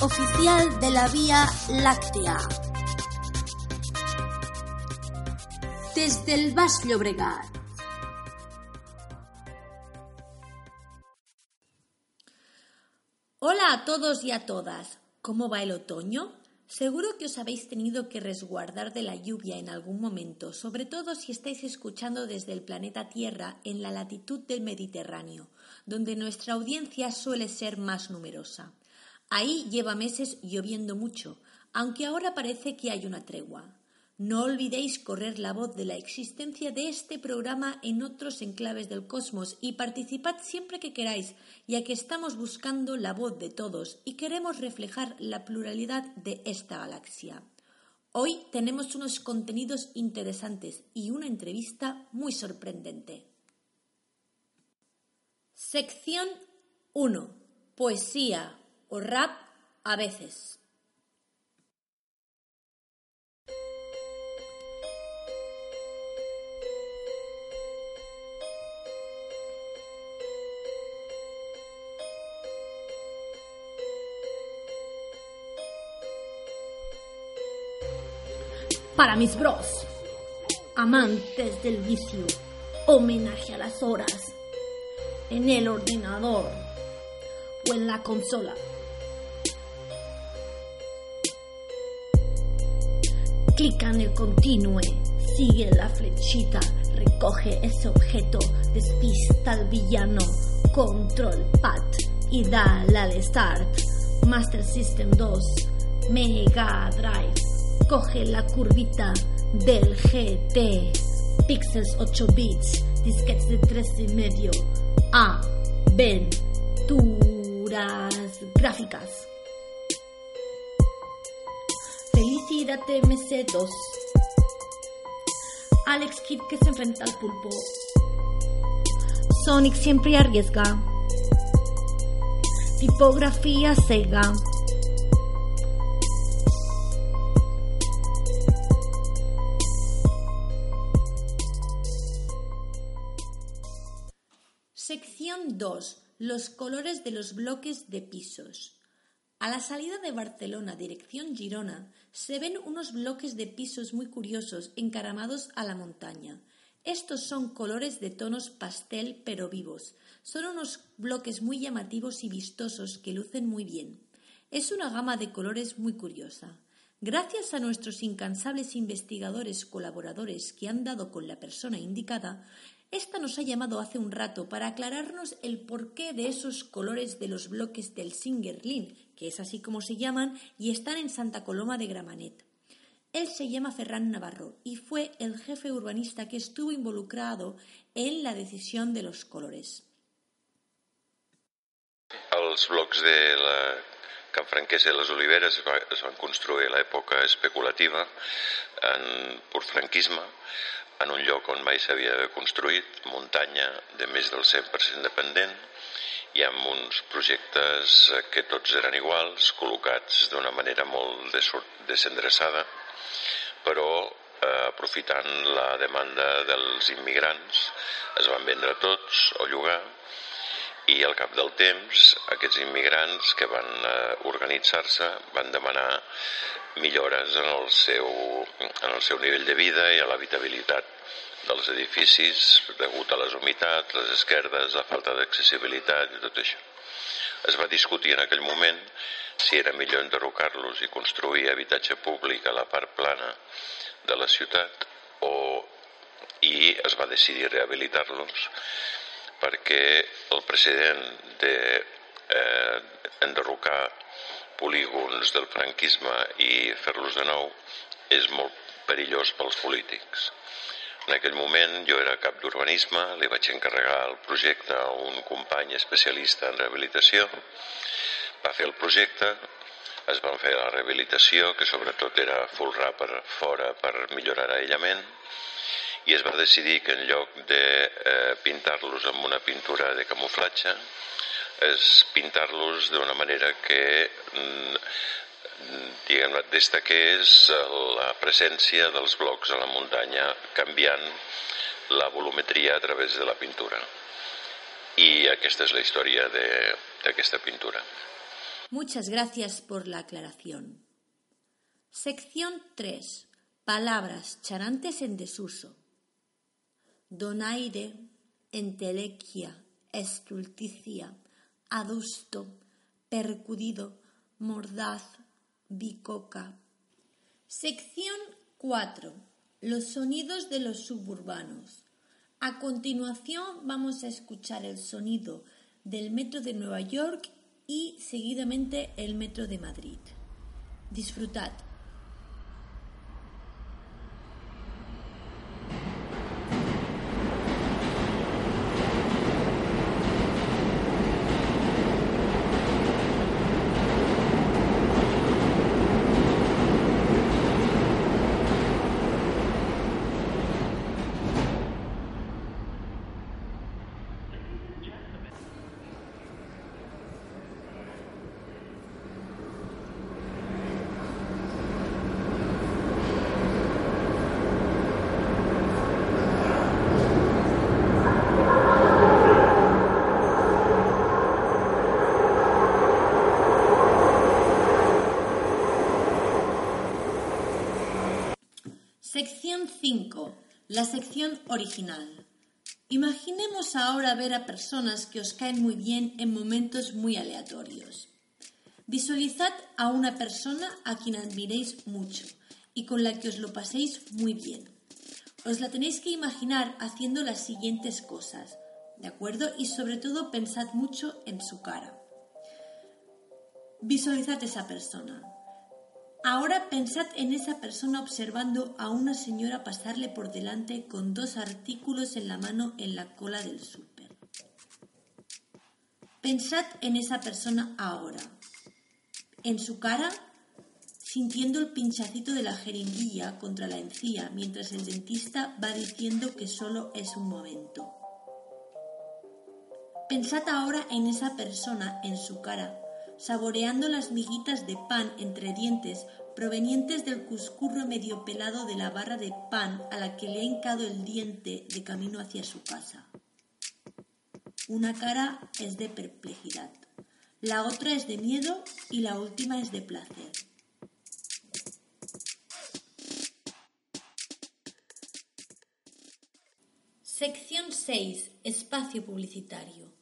oficial de la Vía Láctea. Desde el Baix Llobregat. Hola a todos y a todas. ¿Cómo va el otoño? Seguro que os habéis tenido que resguardar de la lluvia en algún momento, sobre todo si estáis escuchando desde el planeta Tierra en la latitud del Mediterráneo, donde nuestra audiencia suele ser más numerosa. Ahí lleva meses lloviendo mucho, aunque ahora parece que hay una tregua. No olvidéis correr la voz de la existencia de este programa en otros enclaves del cosmos y participad siempre que queráis, ya que estamos buscando la voz de todos y queremos reflejar la pluralidad de esta galaxia. Hoy tenemos unos contenidos interesantes y una entrevista muy sorprendente. Sección 1. Poesía o rap a veces. para mis bros, amantes del vicio, homenaje a las horas, en el ordenador o en la consola. Clica en el continue, sigue la flechita, recoge ese objeto, despista al villano, control pad y dale al start. Master System 2, Mega Drive coge la curvita del GT. Pixels 8 bits, disquets de 3 y medio. Aventuras gráficas. Felicidad MC2. Alex Kidd que se enfrenta al pulpo. Sonic siempre arriesga. Tipografía Sega. Sección 2. Los colores de los bloques de pisos. A la salida de Barcelona dirección Girona se ven unos bloques de pisos muy curiosos encaramados a la montaña. Estos son colores de tonos pastel pero vivos. Son unos bloques muy llamativos y vistosos que lucen muy bien. Es una gama de colores muy curiosa. Gracias a nuestros incansables investigadores colaboradores que han dado con la persona indicada, esta nos ha llamado hace un rato para aclararnos el porqué de esos colores de los bloques del Singerlin, que es así como se llaman, y están en Santa Coloma de Gramanet. Él se llama Ferran Navarro y fue el jefe urbanista que estuvo involucrado en la decisión de los colores. Els blocs de la Can Franquesa i les Oliveres es, va, es van construir a l'època especulativa en pur en un lloc on mai s'havia construït, muntanya de més del 100% dependent, i amb uns projectes que tots eren iguals, col·locats d'una manera molt desendreçada, però eh, aprofitant la demanda dels immigrants es van vendre tots o llogar i al cap del temps aquests immigrants que van eh, organitzar-se van demanar millores en el, seu, en el seu nivell de vida i a l'habitabilitat dels edificis degut a les humitats, les esquerdes, la falta d'accessibilitat i tot això. Es va discutir en aquell moment si era millor enderrocar-los i construir habitatge públic a la part plana de la ciutat o i es va decidir rehabilitar-los perquè el precedent de eh, enderrocar polígons del franquisme i fer-los de nou és molt perillós pels polítics. En aquell moment jo era cap d'urbanisme, li vaig encarregar el projecte a un company especialista en rehabilitació, va fer el projecte, es van fer la rehabilitació, que sobretot era folrar per fora per millorar l'aïllament, i es va decidir que en lloc de eh, pintar-los amb una pintura de camuflatge, és pintar-los d'una manera que diguem destaqués la presència dels blocs a la muntanya canviant la volumetria a través de la pintura. Y aquesta es la historia de, de esta pintura. Muchas gracias por la aclaración. Sección 3. Palabras charantes en desuso. Donaire, entelequia, estulticia, adusto, percudido, mordaz, bicoca. Sección 4. Los sonidos de los suburbanos. A continuación vamos a escuchar el sonido del metro de Nueva York y seguidamente el metro de Madrid. Disfrutad. Sección 5. La sección original. Imaginemos ahora ver a personas que os caen muy bien en momentos muy aleatorios. Visualizad a una persona a quien admiréis mucho y con la que os lo paséis muy bien. Os la tenéis que imaginar haciendo las siguientes cosas, ¿de acuerdo? Y sobre todo pensad mucho en su cara. Visualizad esa persona. Ahora pensad en esa persona observando a una señora pasarle por delante con dos artículos en la mano en la cola del súper. Pensad en esa persona ahora, en su cara, sintiendo el pinchacito de la jeringuilla contra la encía mientras el dentista va diciendo que solo es un momento. Pensad ahora en esa persona, en su cara, saboreando las miguitas de pan entre dientes provenientes del cuscurro medio pelado de la barra de pan a la que le ha hincado el diente de camino hacia su casa. Una cara es de perplejidad, la otra es de miedo y la última es de placer. Sección 6. Espacio publicitario.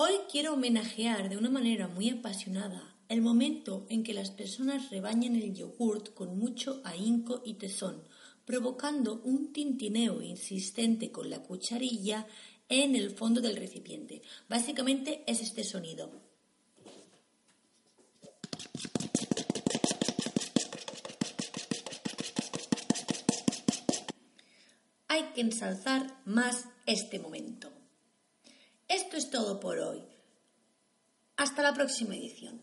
Hoy quiero homenajear de una manera muy apasionada el momento en que las personas rebañan el yogurt con mucho ahínco y tesón, provocando un tintineo insistente con la cucharilla en el fondo del recipiente. Básicamente es este sonido. Hay que ensalzar más este momento. Es todo por hoy. Hasta la próxima edición.